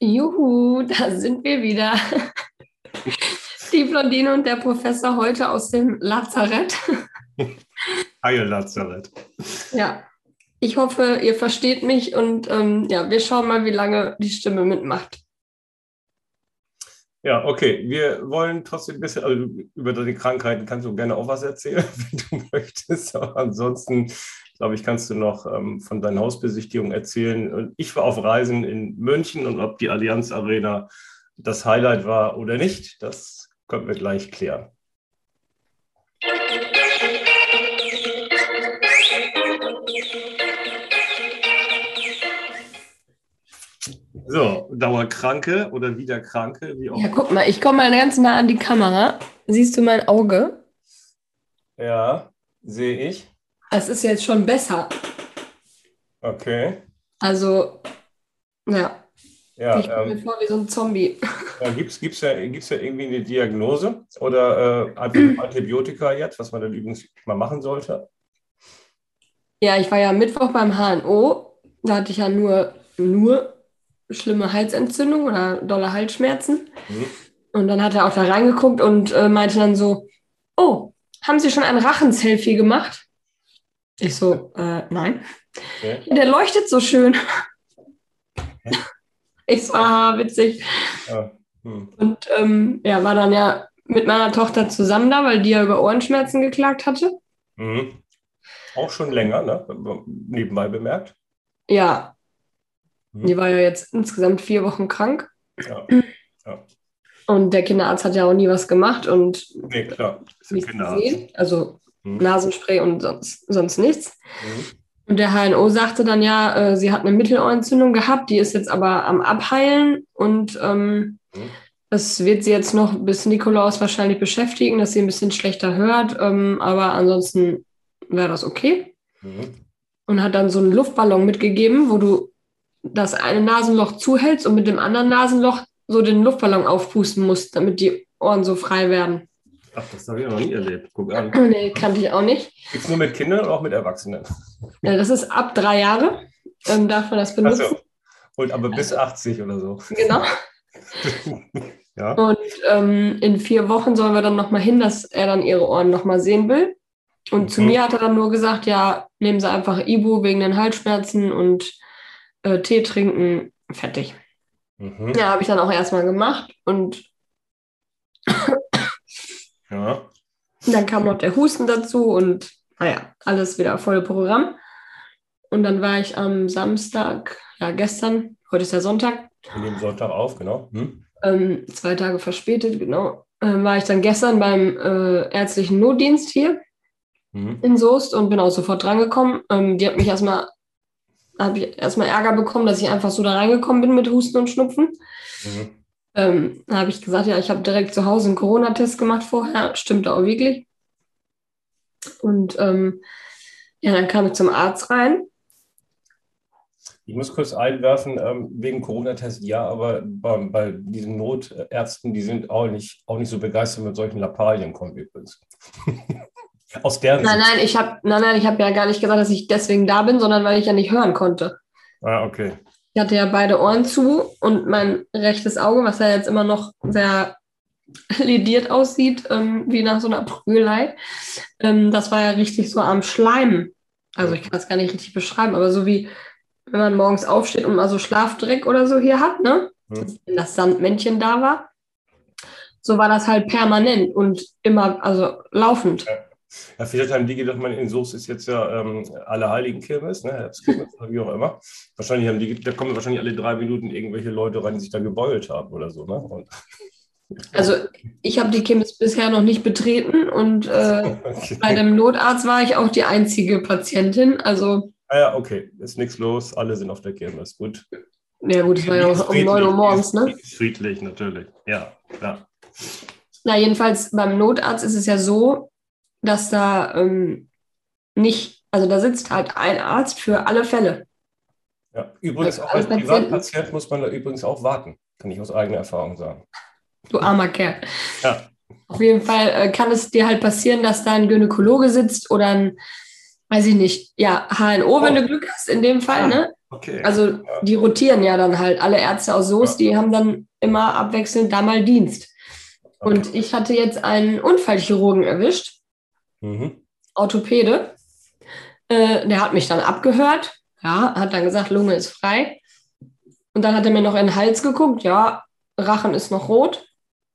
Juhu, da sind wir wieder. Die Blondine und der Professor heute aus dem Lazarett. Heil Lazarett. Ja, ich hoffe, ihr versteht mich und ähm, ja, wir schauen mal, wie lange die Stimme mitmacht. Ja, okay. Wir wollen trotzdem ein bisschen also über deine Krankheiten kannst du gerne auch was erzählen, wenn du möchtest. Aber ansonsten, glaube ich, kannst du noch ähm, von deinen Hausbesichtigungen erzählen. Und ich war auf Reisen in München und ob die Allianz Arena das Highlight war oder nicht, das können wir gleich klären. So, Dauerkranke oder wieder Kranke, wie auch Ja, guck mal, ich komme mal ganz nah an die Kamera. Siehst du mein Auge? Ja, sehe ich. Es ist jetzt schon besser. Okay. Also, ja, Ja, ich komme mir ähm, vor wie so ein Zombie. ja gibt es gibt's da, gibt's da irgendwie eine Diagnose oder äh, Antibiotika jetzt, was man dann übrigens mal machen sollte? Ja, ich war ja Mittwoch beim HNO. Da hatte ich ja nur, nur schlimme Halsentzündung oder dolle Halsschmerzen. Mhm. Und dann hat er auch da reingeguckt und äh, meinte dann so, oh, haben Sie schon ein Rachenselfie gemacht? Ich so, äh, nein. Okay. Der leuchtet so schön. Ich so, ah, witzig. Ja. Hm. Und ähm, ja, war dann ja mit meiner Tochter zusammen da, weil die ja über Ohrenschmerzen geklagt hatte. Mhm. Auch schon länger, ne? Nebenbei bemerkt. Ja, Mhm. die war ja jetzt insgesamt vier Wochen krank. Ja. ja. Und der Kinderarzt hat ja auch nie was gemacht und Nee, klar. Ist ein Kinderarzt. gesehen. Also Mhm. Nasenspray und sonst, sonst nichts. Mhm. Und der HNO sagte dann ja, äh, sie hat eine Mittelohrentzündung gehabt, die ist jetzt aber am Abheilen und ähm, Mhm. das wird sie jetzt noch bis Nikolaus wahrscheinlich beschäftigen, dass sie ein bisschen schlechter hört, ähm, aber ansonsten wäre das okay. Mhm. Und hat dann so einen Luftballon mitgegeben, wo du das eine Nasenloch zuhältst und mit dem anderen Nasenloch so den Luftballon aufpusten musst, damit die Ohren so frei werden. Ach, das habe ich noch nie erlebt. Guck an. Nee, kannte ich auch nicht. Gibt es nur mit Kindern oder auch mit Erwachsenen? Äh, Das ist ab drei Jahre, ähm, darf man das benutzen. Achso. Und aber bis 80 oder so. Genau. Ja. Und ähm, in vier Wochen sollen wir dann nochmal hin, dass er dann ihre Ohren nochmal sehen will. Und zu Mhm. mir hat er dann nur gesagt, ja, nehmen Sie einfach Ibu wegen den Halsschmerzen und äh, Tee trinken, fertig. Mhm. Ja, habe ich dann auch erstmal gemacht. Und Ja. dann kam noch der Husten dazu und naja, alles wieder voll Programm. Und dann war ich am Samstag, ja gestern, heute ist ja Sonntag, Wir nehmen Sonntag auf, genau. Hm? ähm, zwei Tage verspätet, genau, ähm, war ich dann gestern beim äh, ärztlichen Notdienst hier Mhm. in Soest und bin auch sofort drangekommen. Ähm, die hat mich erstmal, habe ich erstmal Ärger bekommen, dass ich einfach so da reingekommen bin mit Husten und Schnupfen. Mhm. Ähm, da habe ich gesagt, ja, ich habe direkt zu Hause einen Corona-Test gemacht vorher. Stimmt auch wirklich. Und ähm, ja, dann kam ich zum Arzt rein. Ich muss kurz einwerfen, ähm, wegen Corona-Test, ja, aber bei, bei diesen Notärzten, die sind auch nicht, auch nicht so begeistert mit solchen Lappalien, kommen übrigens. Aus deren Nein, Sicht. nein, ich habe, nein, nein, ich habe ja gar nicht gesagt, dass ich deswegen da bin, sondern weil ich ja nicht hören konnte. Ah, okay. Ich hatte ja beide Ohren zu und mein rechtes Auge, was ja jetzt immer noch sehr lediert aussieht, ähm, wie nach so einer Prügelei, ähm, das war ja richtig so am Schleimen. Also ich kann das gar nicht richtig beschreiben, aber so wie wenn man morgens aufsteht und mal so Schlafdreck oder so hier hat, ne? Hm. Wenn das Sandmännchen da war. So war das halt permanent und immer, also laufend. Ja, vielleicht haben die gedacht, man in Soest ist jetzt ja ähm, alle Heiligen Kirmes, ne, Herbstkirmes oder wie auch immer. Wahrscheinlich haben die, da kommen wahrscheinlich alle drei Minuten irgendwelche Leute rein, die sich da gebeult haben oder so, ne? Und, Also ich habe die Chemis bisher noch nicht betreten und äh, okay. bei dem Notarzt war ich auch die einzige Patientin. Also, Ah ja, okay, ist nichts los, alle sind auf der Kirmes, gut. ja gut, es war ja auch um 9 Uhr morgens, ne? Friedlich, natürlich, ja, ja. Na, jedenfalls beim Notarzt ist es ja so, dass da ähm, nicht, also da sitzt halt ein Arzt für alle Fälle. ja. Übrigens, auch Alle als Patienten- Privatpatient muss man da übrigens auch warten, kann ich aus eigener Erfahrung sagen. Du armer Kerl. Ja, Auf jeden Fall äh, kann es dir halt passieren, dass da ein Gynäkologe sitzt oder ein weiß ich nicht, ja, HNO, oh. wenn du Glück hast, in dem Fall, ah, ne? Okay. Also ja. die rotieren ja dann halt. Alle Ärzte aus Soest, ja. die haben dann immer abwechselnd da mal Dienst. Okay. Und ich hatte jetzt einen Unfallchirurgen erwischt, mhm. Orthopäde. Äh, der hat mich dann abgehört, ja, hat dann gesagt, Lunge ist frei. Und dann hat er mir noch in den Hals geguckt, ja, Rachen ist noch rot.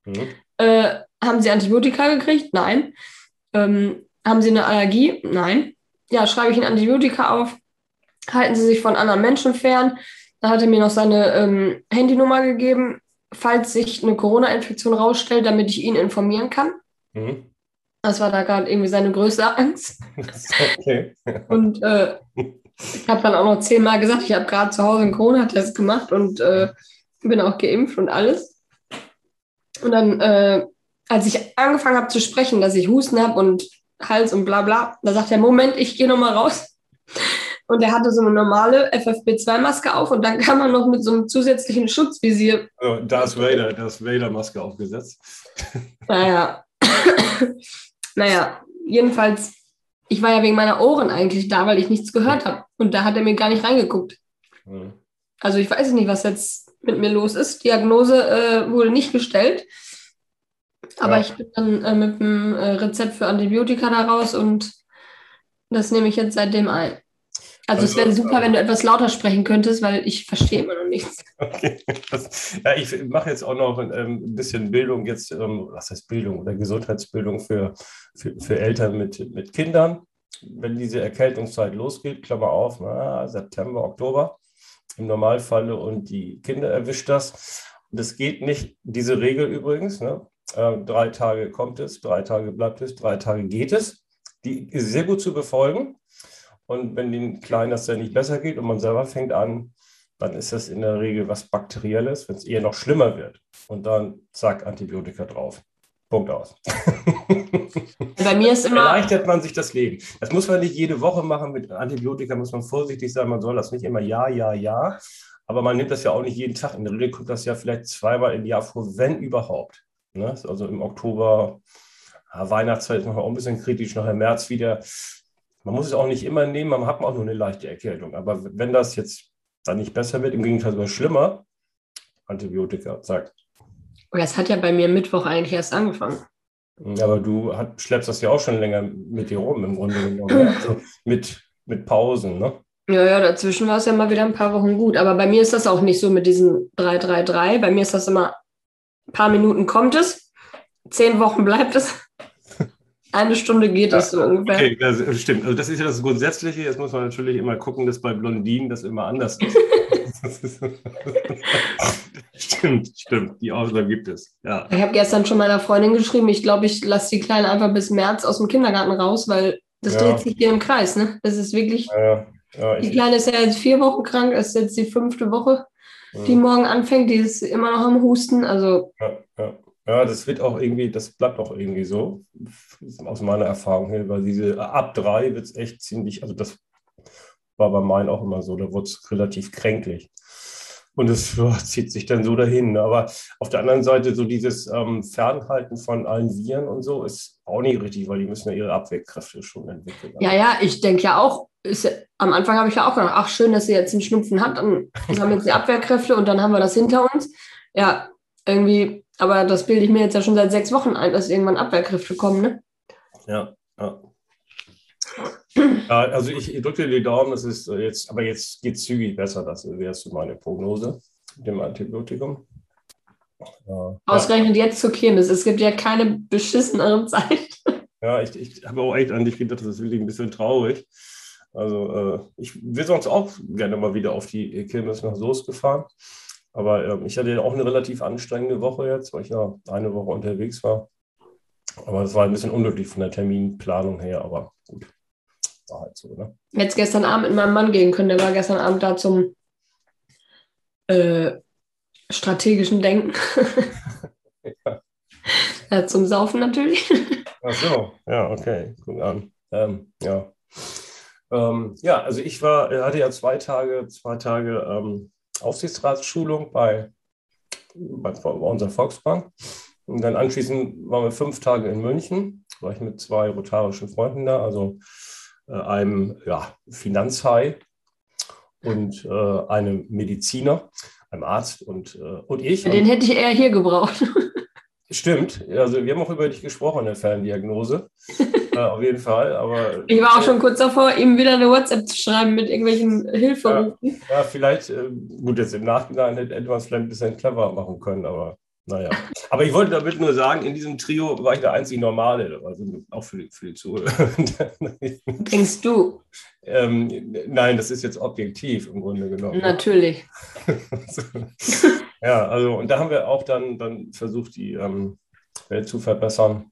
Mhm. Äh, haben Sie Antibiotika gekriegt? Nein. Ähm, haben Sie eine Allergie? Nein. Ja, schreibe ich ein Antibiotika auf. Halten Sie sich von anderen Menschen fern. Dann hat er mir noch seine ähm, Handynummer gegeben, falls sich eine Corona-Infektion rausstellt, damit ich ihn informieren kann. Mhm. Das war da gerade irgendwie seine größte Angst. Okay. Und äh, ich habe dann auch noch zehnmal gesagt, ich habe gerade zu Hause einen Corona-Test gemacht und äh, bin auch geimpft und alles. Und dann, äh, als ich angefangen habe zu sprechen, dass ich Husten habe und Hals und bla bla, da sagt er, Moment, ich gehe nochmal raus. Und er hatte so eine normale FFP2-Maske auf und dann kam er noch mit so einem zusätzlichen Schutzvisier. Oh, Darth Vader, Darth Vader-Maske aufgesetzt. Naja. Naja, jedenfalls, ich war ja wegen meiner Ohren eigentlich da, weil ich nichts gehört habe. Und da hat er mir gar nicht reingeguckt. Hm. Also ich weiß nicht, was jetzt mit mir los ist. Diagnose äh, wurde nicht gestellt. Aber ja. ich bin dann äh, mit dem äh, Rezept für Antibiotika da raus und das nehme ich jetzt seitdem ein. Also, es wäre super, wenn du etwas lauter sprechen könntest, weil ich verstehe immer noch nichts. Okay. Das, ja, ich mache jetzt auch noch ähm, ein bisschen Bildung jetzt, ähm, was heißt Bildung oder Gesundheitsbildung für, für, für Eltern mit, mit Kindern. Wenn diese Erkältungszeit losgeht, Klammer auf, na, September, Oktober im Normalfall und die Kinder erwischt das. Und es geht nicht, diese Regel übrigens, ne? äh, drei Tage kommt es, drei Tage bleibt es, drei Tage geht es. Die ist sehr gut zu befolgen. Und wenn den Kleinen das dann nicht besser geht und man selber fängt an, dann ist das in der Regel was Bakterielles, wenn es eher noch schlimmer wird. Und dann zack, Antibiotika drauf. Punkt aus. Bei mir ist immer. Erleichtert man sich das Leben. Das muss man nicht jede Woche machen. Mit Antibiotika muss man vorsichtig sein. Man soll das nicht immer ja, ja, ja. Aber man nimmt das ja auch nicht jeden Tag. In der Regel kommt das ja vielleicht zweimal im Jahr vor, wenn überhaupt. Ne? Also im Oktober, ja, Weihnachtszeit ist noch ein bisschen kritisch, nachher März wieder. Man muss es auch nicht immer nehmen, man hat auch nur eine leichte Erkältung. Aber wenn das jetzt dann nicht besser wird, im Gegenteil sogar schlimmer, Antibiotika, zack. Oh, das hat ja bei mir Mittwoch eigentlich erst angefangen. Aber du hat, schleppst das ja auch schon länger mit dir rum, im Grunde genommen. also mit, mit Pausen, ne? Ja, ja, dazwischen war es ja mal wieder ein paar Wochen gut. Aber bei mir ist das auch nicht so mit diesen 3-3-3. Bei mir ist das immer, ein paar Minuten kommt es, zehn Wochen bleibt es. Eine Stunde geht es so ungefähr. Okay, das stimmt. Also das ist ja das Grundsätzliche. Jetzt muss man natürlich immer gucken, dass bei Blondinen das immer anders ist. stimmt, stimmt. Die Ausnahme gibt es. Ja. Ich habe gestern schon meiner Freundin geschrieben, ich glaube, ich lasse die Kleine einfach bis März aus dem Kindergarten raus, weil das ja. dreht sich hier im Kreis. Ne? Das ist wirklich. Ja, ja, die Kleine ist ja jetzt vier Wochen krank, ist jetzt die fünfte Woche, die morgen anfängt. Die ist immer noch am Husten. Also ja, ja. Ja, das wird auch irgendwie, das bleibt auch irgendwie so, aus meiner Erfahrung her, weil diese ab drei wird es echt ziemlich, also das war bei meinen auch immer so, da wurde es relativ kränklich. Und es zieht sich dann so dahin. Ne? Aber auf der anderen Seite, so dieses ähm, Fernhalten von allen Viren und so ist auch nicht richtig, weil die müssen ja ihre Abwehrkräfte schon entwickeln. Ja, ja, ich denke ja auch, ist, am Anfang habe ich ja auch gedacht, ach schön, dass sie jetzt einen Schnupfen hat, dann haben wir jetzt die Abwehrkräfte und dann haben wir das hinter uns. Ja, irgendwie aber das bilde ich mir jetzt ja schon seit sechs Wochen ein, dass irgendwann Abwehrkräfte kommen, ne? Ja, ja. ja also ich drücke dir die Daumen, das ist jetzt, aber jetzt geht es zügig besser, das wäre so meine Prognose mit dem Antibiotikum. Ja. Ausgerechnet jetzt zur Kirmes. Es gibt ja keine beschissenere Zeit. Ja, ich, ich habe auch echt an dich gedacht, das ist wirklich ein bisschen traurig. Also äh, ich wäre sonst auch gerne mal wieder auf die Kirmes nach Soest gefahren. Aber äh, ich hatte auch eine relativ anstrengende Woche jetzt, weil ich ja eine Woche unterwegs war. Aber es war ein bisschen unglücklich von der Terminplanung her, aber gut. War halt so, ne? Jetzt gestern Abend mit meinem Mann gehen können. Der war gestern Abend da zum äh, strategischen Denken. ja. ja. zum Saufen natürlich. Ach so, ja, okay. Guck an. Ähm, ja. Ähm, ja, also ich war, hatte ja zwei Tage, zwei Tage ähm, Aufsichtsratsschulung bei, bei, bei unserer Volksbank. Und dann anschließend waren wir fünf Tage in München, war ich mit zwei rotarischen Freunden da, also äh, einem ja, Finanzhai und äh, einem Mediziner, einem Arzt und, äh, und ich. Den hätte ich eher hier gebraucht. Stimmt, also wir haben auch über dich gesprochen in der Ferndiagnose. äh, auf jeden Fall. Aber, ich war auch schon kurz davor, ihm wieder eine WhatsApp zu schreiben mit irgendwelchen Hilferufen. Ja, ja, vielleicht, äh, gut, jetzt im Nachhinein hätte man es vielleicht ein bisschen clever machen können, aber naja. Aber ich wollte damit nur sagen, in diesem Trio war ich der einzige Normale, also auch für die, für die Zuhörer. Denkst du? Ähm, nein, das ist jetzt objektiv im Grunde genommen. Natürlich. ja, also und da haben wir auch dann, dann versucht, die ähm, Welt zu verbessern.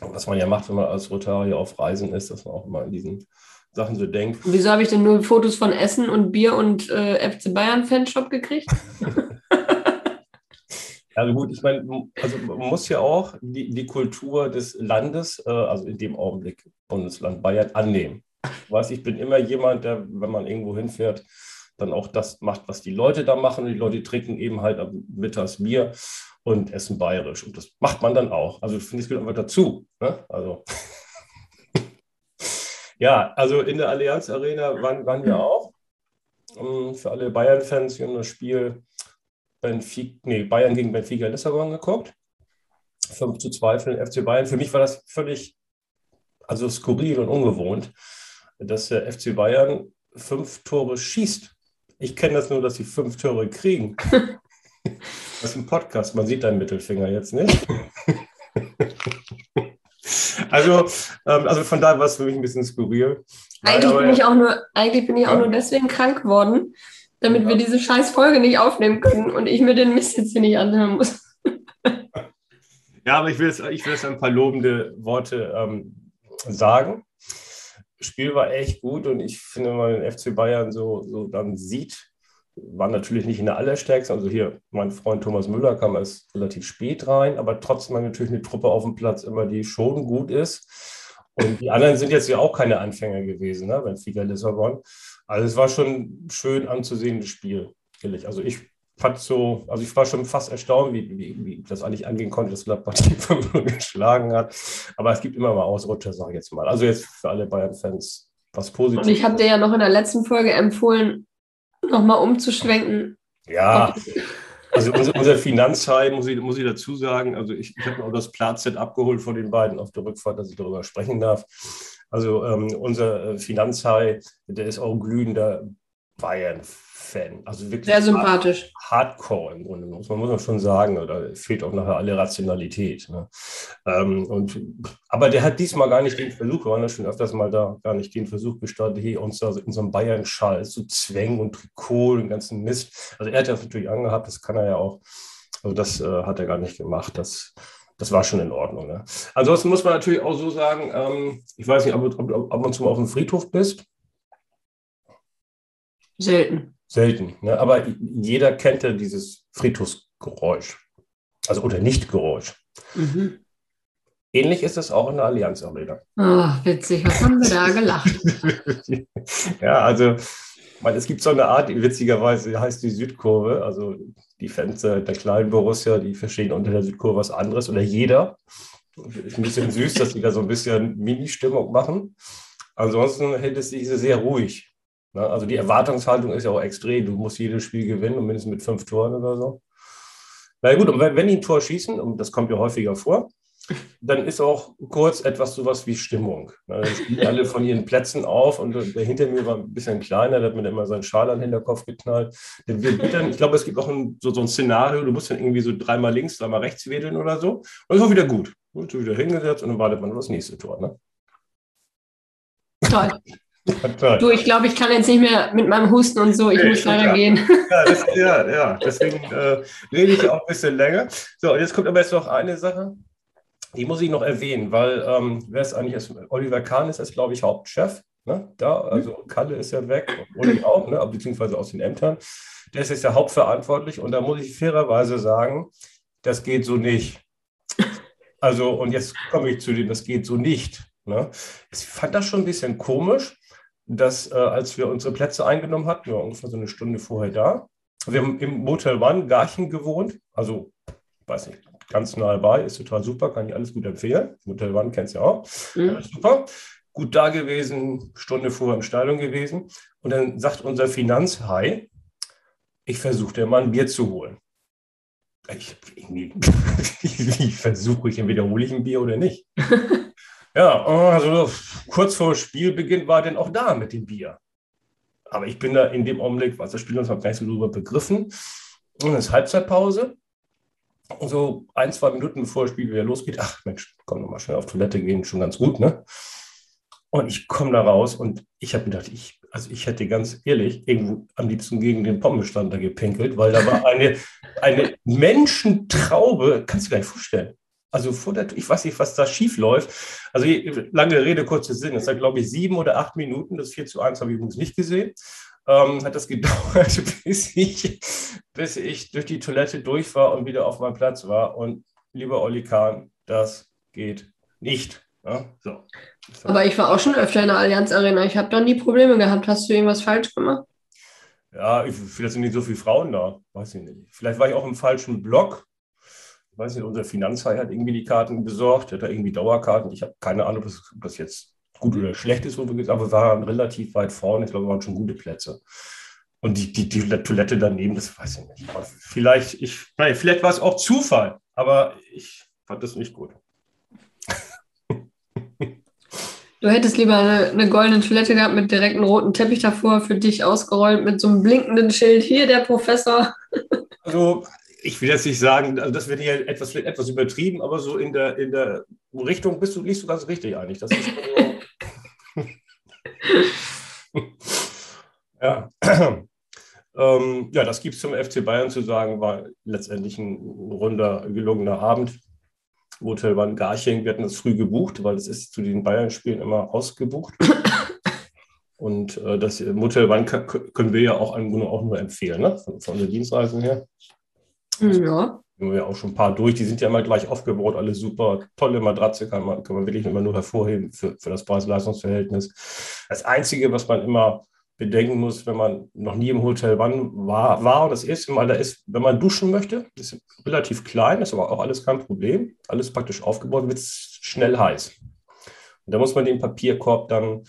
Was man ja macht, wenn man als Rotarier auf Reisen ist, dass man auch immer in diesen Sachen so denkt. Wieso habe ich denn nur Fotos von Essen und Bier und äh, FC Bayern Fanshop gekriegt? Also gut, ich meine, also man muss ja auch die, die Kultur des Landes, äh, also in dem Augenblick Bundesland Bayern, annehmen. Weiß, ich bin immer jemand, der, wenn man irgendwo hinfährt, dann auch das macht, was die Leute da machen. Die Leute trinken eben halt Mittags Bier und essen bayerisch. Und das macht man dann auch. Also ich finde, es gehört einfach dazu. Ne? Also ja, also in der Allianz Arena waren, waren wir auch. Ähm, für alle Bayern-Fans, wir haben das Spiel Benfica, nee, Bayern gegen Benfica Lissabon geguckt. 5 zu 2 für den FC Bayern. Für mich war das völlig also skurril und ungewohnt, dass der FC Bayern fünf Tore schießt. Ich kenne das nur, dass sie fünf Tore kriegen. Das ist ein Podcast, man sieht deinen Mittelfinger jetzt nicht. Also, ähm, also von daher war es für mich ein bisschen skurril. Eigentlich, bin, ich auch nur, eigentlich bin ich auch nur deswegen krank geworden, damit ja. wir diese scheiß Folge nicht aufnehmen können und ich mir den Mist jetzt hier nicht anhören muss. Ja, aber ich will jetzt, ich ein paar lobende Worte ähm, sagen. Das Spiel war echt gut und ich finde, wenn man den FC Bayern so, so dann sieht, war natürlich nicht in der allerstärksten. Also hier, mein Freund Thomas Müller kam erst relativ spät rein, aber trotzdem natürlich eine Truppe auf dem Platz immer, die schon gut ist. Und die anderen sind jetzt ja auch keine Anfänger gewesen, ne? Benfica Lissabon. Also es war schon schön anzusehendes Spiel, ehrlich. Also ich fand so, also ich war schon fast erstaunt, wie, wie, wie das eigentlich angehen konnte, dass Gladbach die 5 geschlagen hat. Aber es gibt immer mal Ausrutscher, sage ich jetzt mal. Also jetzt für alle Bayern-Fans was Positives. Und ich habe dir ja noch in der letzten Folge empfohlen, nochmal umzuschwenken. Ja, also unser, unser Finanzhai, muss ich, muss ich dazu sagen, also ich, ich habe auch das Platz abgeholt von den beiden auf der Rückfahrt, dass ich darüber sprechen darf. Also ähm, unser äh, Finanzhai, der ist auch glühender Bayern-Fan. Also wirklich sehr sympathisch. Hardcore im Grunde, man, muss man schon sagen. Da fehlt auch nachher alle Rationalität. Ne? Ähm, und, aber der hat diesmal gar nicht den Versuch, wir waren ja schon öfters mal da, gar nicht den Versuch gestartet, hier uns da in so einem Bayern-Schal zu zwängen und Trikot und den ganzen Mist. Also er hat das natürlich angehabt, das kann er ja auch. Also das äh, hat er gar nicht gemacht. Das das war schon in Ordnung. Ne? Ansonsten muss man natürlich auch so sagen, ähm, ich weiß nicht, ob, ob, ob, ob du mal auf dem Friedhof bist. Selten. Selten. Ne? Aber jeder kennt ja dieses Friedhofsgeräusch. Also oder Nichtgeräusch. Mhm. Ähnlich ist es auch in der Allianz Arena. Oh, witzig, was haben wir da gelacht? ja, also es gibt so eine Art, witzigerweise heißt die Südkurve, also die Fans der kleinen Borussia, die verstehen unter der Südkurve was anderes oder jeder. Ist ein bisschen süß, dass die da so ein bisschen Mini-Stimmung machen. Ansonsten hält es sich sehr ruhig. Ne? Also die Erwartungshaltung ist ja auch extrem. Du musst jedes Spiel gewinnen und mindestens mit fünf Toren oder so. Na gut, und wenn, wenn die ein Tor schießen, und das kommt ja häufiger vor, dann ist auch kurz etwas sowas wie Stimmung. Dann spielen alle von ihren Plätzen auf und der hinter mir war ein bisschen kleiner, der hat mir immer seinen Schal an den Hinterkopf geknallt. Denn wir bittern, ich glaube, es gibt auch ein, so, so ein Szenario, du musst dann irgendwie so dreimal links, dreimal rechts wedeln oder so. Und das ist auch wieder gut. Und so wieder hingesetzt und dann wartet man auf das nächste Tor. Ne? Toll. Ja, du, ich glaube, ich kann jetzt nicht mehr mit meinem Husten und so, ich nee, muss leider ja. gehen. Ja, das, ja, ja, deswegen äh, rede ich auch ein bisschen länger. So, und jetzt kommt aber jetzt noch eine Sache. Die muss ich noch erwähnen, weil ähm, wer ist eigentlich, ist, Oliver Kahn ist, ist glaube ich, Hauptchef. Ne? Da, also mhm. Kalle ist ja weg, Uli auch, ne? beziehungsweise aus den Ämtern. Der ist jetzt ja hauptverantwortlich und da muss ich fairerweise sagen, das geht so nicht. Also, und jetzt komme ich zu dem, das geht so nicht. Ne? Ich fand das schon ein bisschen komisch, dass äh, als wir unsere Plätze eingenommen hatten, wir waren ungefähr so eine Stunde vorher da. Wir haben im Motel One Garchen gewohnt, also weiß nicht, ganz nahe bei, ist total super, kann ich alles gut empfehlen. Motel One kennst du ja auch. Mhm. Super. gut da gewesen, Stunde vorher im Stadion gewesen. Und dann sagt unser Finanzhai, ich versuche dir mal ein Bier zu holen. Ich, wie versuche ich, entweder hole ich ein Bier oder nicht. ja, also kurz vor Spielbeginn war er dann auch da mit dem Bier. Aber ich bin da in dem Augenblick, was das Spiel uns noch gar nicht so drüber begriffen. Und es ist Halbzeitpause. Und so ein, zwei Minuten bevor das Spiel wieder losgeht, ach Mensch, komm nochmal schnell auf Toilette gehen, schon ganz gut, ne? Und ich komme da raus und ich habe gedacht, ich, also ich hätte ganz ehrlich irgendwo am liebsten gegen den Pommestand da gepinkelt, weil da war eine, eine Menschentraube, kannst du dir gar nicht vorstellen. Also vor der, ich weiß nicht, was da schief läuft. Also lange Rede, kurzer Sinn. Das hat, glaube ich, sieben oder acht Minuten. Das 4 zu 1 habe ich übrigens nicht gesehen. Ähm, hat das gedauert, bis ich, bis ich durch die Toilette durch war und wieder auf meinem Platz war. Und lieber Olli Kahn, das geht nicht. Ja, so. Aber ich war auch schon öfter in der Allianz Arena. Ich habe da nie Probleme gehabt. Hast du irgendwas falsch gemacht? Ja, ich, vielleicht sind nicht so viele Frauen da. Weiß ich nicht. Vielleicht war ich auch im falschen Block ich weiß nicht, unser Finanzhai hat irgendwie die Karten besorgt, hat da irgendwie Dauerkarten. Ich habe keine Ahnung, ob das jetzt gut oder schlecht ist, aber wir waren relativ weit vorne. Ich glaube, wir waren schon gute Plätze. Und die, die, die Toilette daneben, das weiß ich nicht. Vielleicht, ich, nein, vielleicht war es auch Zufall, aber ich fand das nicht gut. Du hättest lieber eine, eine, goldene Toilette gehabt mit direktem roten Teppich davor, für dich ausgerollt, mit so einem blinkenden Schild. Hier der Professor. Also ich will jetzt nicht sagen, also das wird hier etwas, etwas übertrieben, aber so in der, in der Richtung bist du, liegst du ganz richtig eigentlich. Das ist so ja. ähm, ja, das gibt es zum FC Bayern zu sagen, war letztendlich ein runder, gelungener Abend. Hotel Van Garching, wir hatten das früh gebucht, weil es ist zu den Bayern-Spielen immer ausgebucht. Und äh, das Motel One können wir ja auch, auch nur empfehlen, ne? von, von der Dienstreisen her. Ja. Wir haben ja auch schon ein paar durch, die sind ja immer gleich aufgebaut, alle super, tolle Matratze, kann man, kann man wirklich immer nur hervorheben für, für das Preis-Leistungs-Verhältnis. Das Einzige, was man immer bedenken muss, wenn man noch nie im Hotel war, war und das erste Mal da ist, wenn man duschen möchte, ist relativ klein, ist aber auch alles kein Problem, alles praktisch aufgebaut, wird schnell heiß. Und da muss man den Papierkorb dann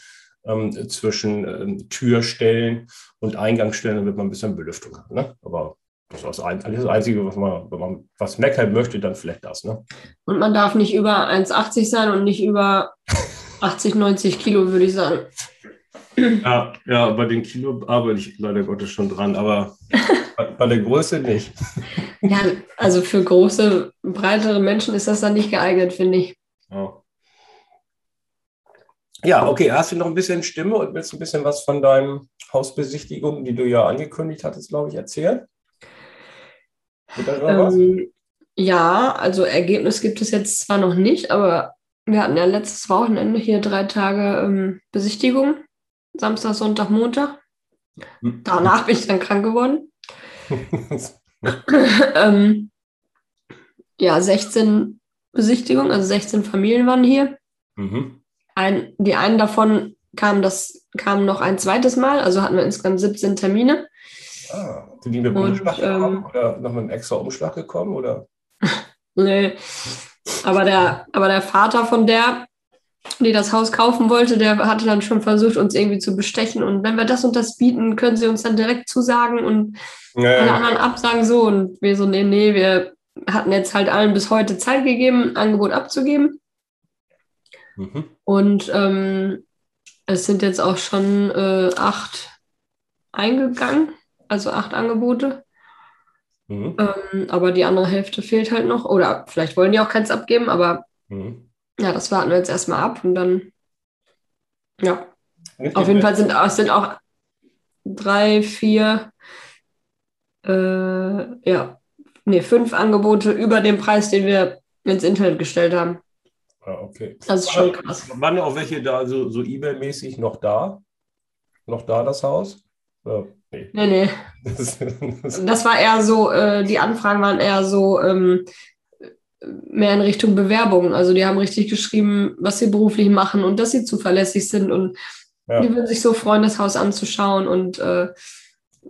ähm, zwischen ähm, Türstellen und Eingang stellen, damit man ein bisschen Belüftung hat. Ne? Aber das ist das Einzige, was man, wenn man was meckern möchte, dann vielleicht das. Ne? Und man darf nicht über 1,80 sein und nicht über 80, 90 Kilo, würde ich sagen. Ja, ja, bei den Kilo arbeite ich leider Gottes schon dran, aber bei, der Größe nicht. Ja, also für große, breitere Menschen ist das dann nicht geeignet, finde ich. Ja. ja, okay. Hast du noch ein bisschen Stimme und willst ein bisschen was von deinen Hausbesichtigungen, die du ja angekündigt hattest, glaube ich, erzählen? Ähm, ja, also Ergebnis gibt es jetzt zwar noch nicht, aber wir hatten ja letztes Wochenende hier drei Tage ähm, Besichtigung. Samstag, Sonntag, Montag. Danach bin ich dann krank geworden. ähm, ja, 16 Besichtigungen, also 16 Familien waren hier. Mhm. Ein, die einen davon kamen das kam noch ein zweites Mal, also hatten wir insgesamt 17 Termine. Ah, sind die mit dem Umschlag gekommen ähm, oder noch mit einem extra Umschlag gekommen? Oder? nee. Aber der, aber der Vater von der, die das Haus kaufen wollte, der hatte dann schon versucht, uns irgendwie zu bestechen. Und wenn wir das und das bieten, können sie uns dann direkt zusagen und ja, alle anderen absagen so. Und wir so, nee, nee, wir hatten jetzt halt allen bis heute Zeit gegeben, ein Angebot abzugeben. Mhm. Und ähm, es sind jetzt auch schon äh, acht eingegangen also acht Angebote. Mhm. Ähm, aber die andere Hälfte fehlt halt noch. Oder vielleicht wollen die auch keins abgeben, aber mhm. ja, das warten wir jetzt erstmal ab und dann, ja. Auf jeden Fall sind sind auch drei, vier, äh, ja, nee, fünf Angebote über den Preis, den wir ins Internet gestellt haben. Ah, okay. Das ist schon krass. Waren auch welche da, so, so E-Mail-mäßig noch da? Noch da das Haus? Ja. Nee, nee. nee. Das, war eher so, äh, die Anfragen waren eher so ähm, mehr in Richtung Bewerbung. Also die haben richtig geschrieben, was sie beruflich machen und dass sie zuverlässig sind und ja. die würden sich so freuen, das Haus anzuschauen und äh,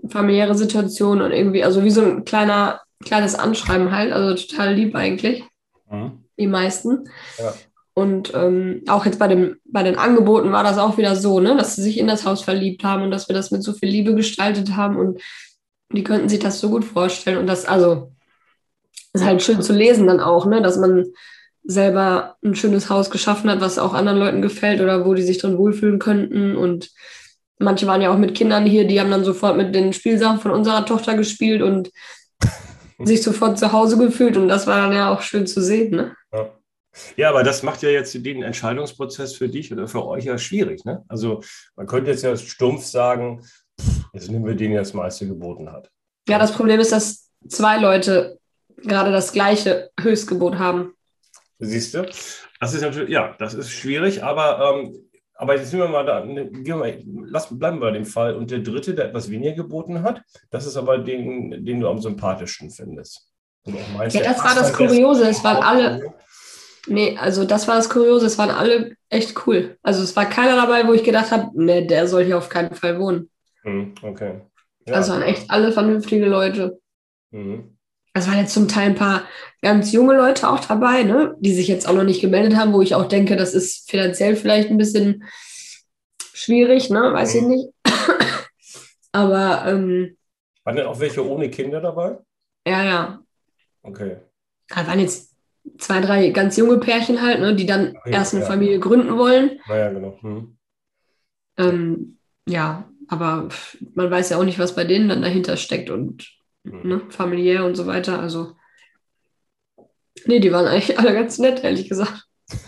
familiäre Situationen und irgendwie, also wie so ein kleiner, kleines Anschreiben halt, also total lieb eigentlich. Mhm. Die meisten. Ja. Und ähm, auch jetzt bei, dem, bei den Angeboten war das auch wieder so, ne, dass sie sich in das Haus verliebt haben und dass wir das mit so viel Liebe gestaltet haben und die könnten sich das so gut vorstellen. Und das, also, ist halt schön zu lesen dann auch, ne, dass man selber ein schönes Haus geschaffen hat, was auch anderen Leuten gefällt oder wo die sich drin wohlfühlen könnten. Und manche waren ja auch mit Kindern hier, die haben dann sofort mit den Spielsachen von unserer Tochter gespielt und sich sofort zu Hause gefühlt. Und das war dann ja auch schön zu sehen. Ne? Ja. Aber das macht ja jetzt den Entscheidungsprozess für dich oder für euch ja schwierig. Ne? Also man könnte jetzt ja stumpf sagen, jetzt nehmen wir den, der das meiste geboten hat. Ja, das Problem ist, dass zwei Leute gerade das gleiche Höchstgebot haben. Siehst du? Das ist natürlich, ja, das ist schwierig, aber, ähm, aber jetzt nehmen wir mal da, ne, wir mal, lass, bleiben wir bei dem Fall. Und der dritte, der etwas weniger geboten hat, das ist aber den, den du am sympathischsten findest. Ja, das war das Kuriose. Es waren alle. Nee, also das war das Kuriose. Es waren alle echt cool. Also es war keiner dabei, wo ich gedacht habe, nee, der soll hier auf keinen Fall wohnen. Hm, okay. Ja, also waren echt alle vernünftige Leute. Mhm es waren jetzt zum Teil ein paar ganz junge Leute auch dabei, ne, die sich jetzt auch noch nicht gemeldet haben, wo ich auch denke, das ist finanziell vielleicht ein bisschen schwierig, ne, weiß mhm. ich nicht. Aber. Ähm, waren denn auch welche ohne Kinder dabei? Ja, ja. Okay. Da waren jetzt zwei, drei ganz junge Pärchen halt, ne, die dann Ach, erst eine ja. Familie gründen wollen. Naja, genau. Hm. Ähm, ja, aber man weiß ja auch nicht, was bei denen dann dahinter steckt und mhm. ne, familiär und so weiter. Also, nee, die waren eigentlich alle ganz nett, ehrlich gesagt.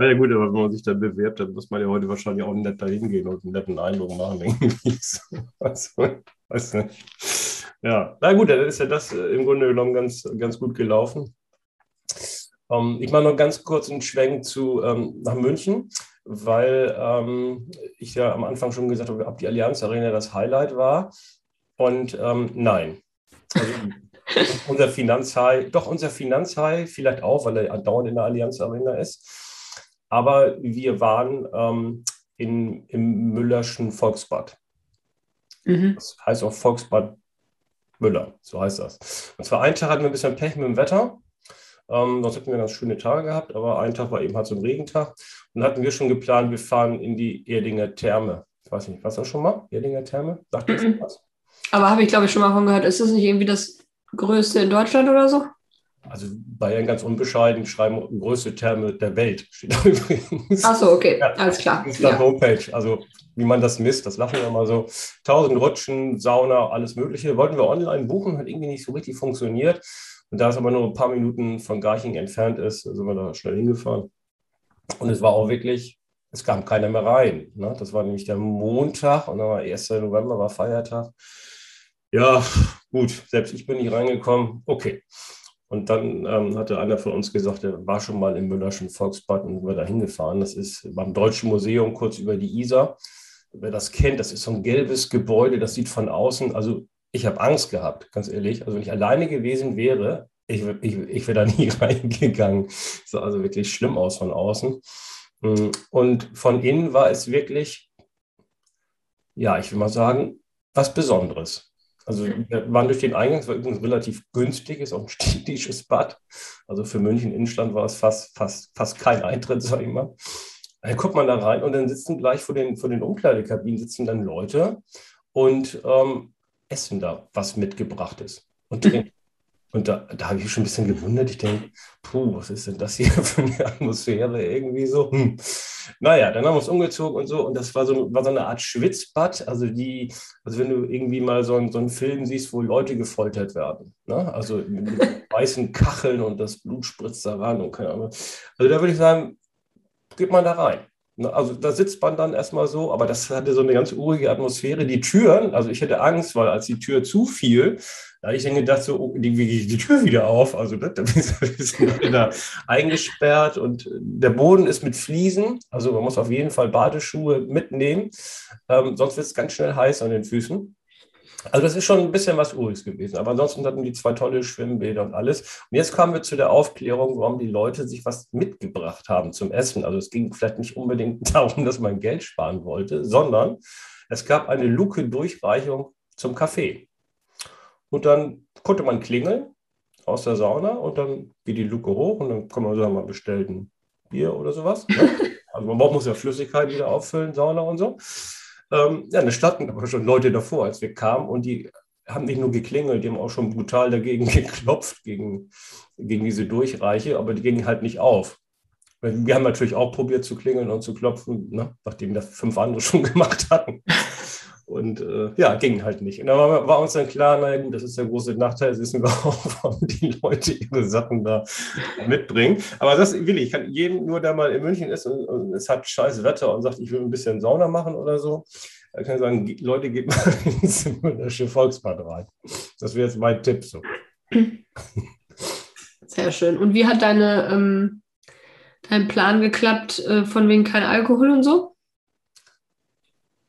Na ja, gut, aber wenn man sich dann bewirbt, dann muss man ja heute wahrscheinlich auch nett dahin gehen und einen netten Eindruck machen. also, weiß nicht. Ja, na gut, dann ist ja das äh, im Grunde genommen ganz, ganz gut gelaufen. Ähm, ich mache noch ganz kurz einen Schwenk zu, ähm, nach München, weil ähm, ich ja am Anfang schon gesagt habe, ob die Allianz Arena das Highlight war. Und ähm, nein. Also, unser Finanzhai, doch unser Finanzhai vielleicht auch, weil er dauernd in der Allianz Arena ist. Aber wir waren ähm, in, im Müllerschen Volksbad. Mhm. Das heißt auch Volksbad Müller, so heißt das. Und zwar einen Tag hatten wir ein bisschen Pech mit dem Wetter. Ähm, sonst hätten wir ganz schöne Tage gehabt, aber ein Tag war eben halt so ein Regentag. Und dann hatten wir schon geplant, wir fahren in die Erdinger Therme. Ich weiß nicht, was das schon mal? Erdinger Therme? Sagt das was? Aber habe ich, glaube ich, schon mal von gehört. Ist das nicht irgendwie das größte in Deutschland oder so? Also Bayern ganz unbescheiden schreiben größte Therme der Welt, steht da übrigens. Ach so, okay, ja, alles klar. Das ist ja. Homepage. Also wie man das misst, das lachen wir mal so. Tausend Rutschen, Sauna, alles Mögliche. Wollten wir online buchen, hat irgendwie nicht so richtig funktioniert. Und da es aber nur ein paar Minuten von Garching entfernt ist, sind wir da schnell hingefahren. Und es war auch wirklich, es kam keiner mehr rein. Ne? Das war nämlich der Montag und dann war 1. November, war Feiertag ja, gut, selbst ich bin nicht reingekommen. Okay. Und dann ähm, hatte einer von uns gesagt, er war schon mal im Müllerschen Volksbad und wir da hingefahren. Das ist beim Deutschen Museum kurz über die Isar. Wer das kennt, das ist so ein gelbes Gebäude, das sieht von außen, also ich habe Angst gehabt, ganz ehrlich. Also wenn ich alleine gewesen wäre, ich, ich, ich wäre da nie reingegangen. Das sah also wirklich schlimm aus von außen. Und von innen war es wirklich, ja, ich will mal sagen, was Besonderes. Also wir waren durch den Eingang, es war übrigens relativ günstig, ist auch ein städtisches Bad. Also für München Innenstand war es fast, fast, fast kein Eintritt, sag ich mal. Dann guckt man da rein und dann sitzen gleich vor den, vor den Umkleidekabinen sitzen dann Leute und ähm, essen da, was mitgebracht ist und trinken. Und da, da habe ich mich schon ein bisschen gewundert. Ich denke, puh, was ist denn das hier für eine Atmosphäre irgendwie so? Hm. Naja, dann haben wir uns umgezogen und so. Und das war so, war so eine Art Schwitzbad. Also die, also wenn du irgendwie mal so, einen, so einen Film siehst, wo Leute gefoltert werden. Ne? Also mit, weißen Kacheln und das Blut spritzt da ran und keine Ahnung. Also da würde ich sagen, geht man da rein. Ne? Also da sitzt man dann erstmal so, aber das hatte so eine ganz urige Atmosphäre. Die Türen, also ich hätte Angst, weil als die Tür zufiel, da habe ich dann gedacht, so, oh, gehe ich die Tür wieder auf? Also ne, da bist du wieder eingesperrt und der Boden ist mit Fliesen. Also man muss auf jeden Fall Badeschuhe mitnehmen, ähm, sonst wird es ganz schnell heiß an den Füßen. Also das ist schon ein bisschen was Uriges gewesen. Aber ansonsten hatten die zwei tolle Schwimmbäder und alles. Und jetzt kamen wir zu der Aufklärung, warum die Leute sich was mitgebracht haben zum Essen. Also es ging vielleicht nicht unbedingt darum, dass man Geld sparen wollte, sondern es gab eine Luke-Durchreichung zum Kaffee. Und dann konnte man klingeln aus der Sauna und dann geht die Luke hoch und dann kann man sagen, man bestellt ein Bier oder sowas. Ne? Also man muss ja Flüssigkeit wieder auffüllen, Sauna und so. Ähm, ja, da standen aber schon Leute davor, als wir kamen und die haben nicht nur geklingelt, die haben auch schon brutal dagegen geklopft, gegen, gegen diese Durchreiche, aber die gingen halt nicht auf. Wir haben natürlich auch probiert zu klingeln und zu klopfen, ne, nachdem das fünf andere schon gemacht hatten. Und äh, ja, ging halt nicht. Und da war, war, uns dann klar, naja gut, das ist der große Nachteil, das wissen auch, warum die Leute ihre Sachen da mitbringen. Aber das will ich, ich kann jedem nur, der mal in München ist und, und, es hat scheiß Wetter und sagt, ich will ein bisschen Sauna machen oder so, da kann ich sagen, Leute, geht mal ins Münchner Volksbad rein. Das wäre jetzt mein Tipp so. Sehr schön. Und wie hat deine, ähm, dein Plan geklappt, äh, von wegen kein Alkohol und so?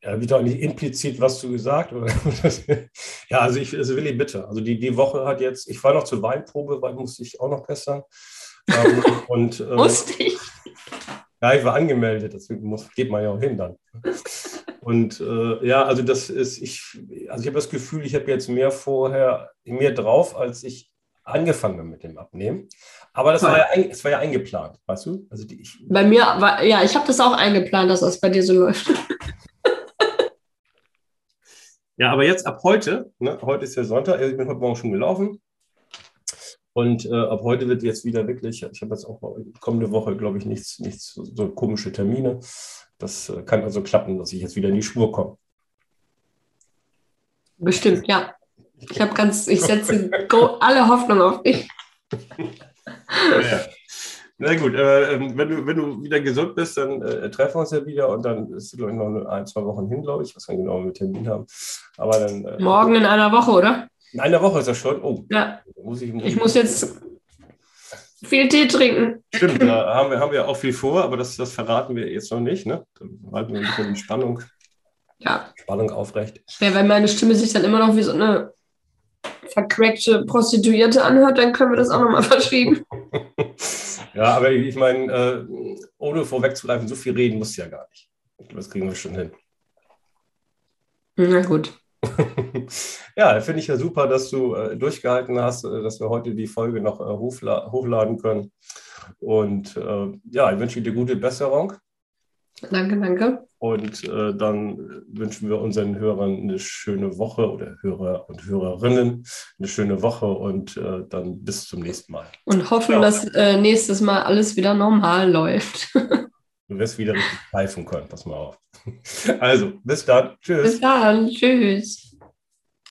Ja, habe ich doch nicht implizit was du gesagt? ja, also ich, also Willi, bitte. Also die, die Woche hat jetzt, ich war noch zur Weinprobe, weil musste ich auch noch gestern. Ähm, und, äh, musste ich? Ja, ich war angemeldet, deswegen muss, geht man ja auch hin dann. Und äh, ja, also das ist, ich, also ich habe das Gefühl, ich habe jetzt mehr vorher, mehr drauf, als ich angefangen habe mit dem Abnehmen. Aber das war ja, das war ja eingeplant, weißt du? Also die, ich, bei mir war, ja, ich habe das auch eingeplant, dass das bei dir so läuft. Ja, aber jetzt ab heute, ne, heute ist ja Sonntag, ich bin heute Morgen schon gelaufen. Und äh, ab heute wird jetzt wieder wirklich, ich habe jetzt auch kommende Woche, glaube ich, nichts, nichts, so komische Termine. Das äh, kann also klappen, dass ich jetzt wieder in die Spur komme. Bestimmt, ja. Ich habe ganz, ich setze alle Hoffnung auf dich. Ja. Na gut, äh, wenn, du, wenn du wieder gesund bist, dann äh, treffen wir uns ja wieder und dann ist es, noch ein, zwei Wochen hin, glaube ich, was wir genau mit Termin haben. Aber dann. Äh, Morgen in einer Woche, oder? In einer Woche ist das schon. Oh, ja. Muss ich, muss ich muss jetzt viel Tee trinken. Stimmt, da haben wir, haben wir auch viel vor, aber das, das verraten wir jetzt noch nicht. Ne? Dann halten wir ein bisschen die Spannung, ja. Spannung aufrecht. Ja, wenn meine Stimme sich dann immer noch wie so eine vercrackte Prostituierte anhört, dann können wir das auch nochmal verschieben. ja, aber ich meine, äh, ohne vorwegzugreifen, so viel reden muss ja gar nicht. Das kriegen wir schon hin. Na gut. ja, finde ich ja super, dass du äh, durchgehalten hast, äh, dass wir heute die Folge noch äh, hochla hochladen können. Und äh, ja, ich wünsche dir gute Besserung. Danke, danke. Und äh, dann wünschen wir unseren Hörern eine schöne Woche oder Hörer und Hörerinnen eine schöne Woche und äh, dann bis zum nächsten Mal. Und hoffen, ja. dass äh, nächstes Mal alles wieder normal läuft. du wirst wieder richtig pfeifen können, pass mal auf. Also, bis dann. Tschüss. Bis dann. Tschüss.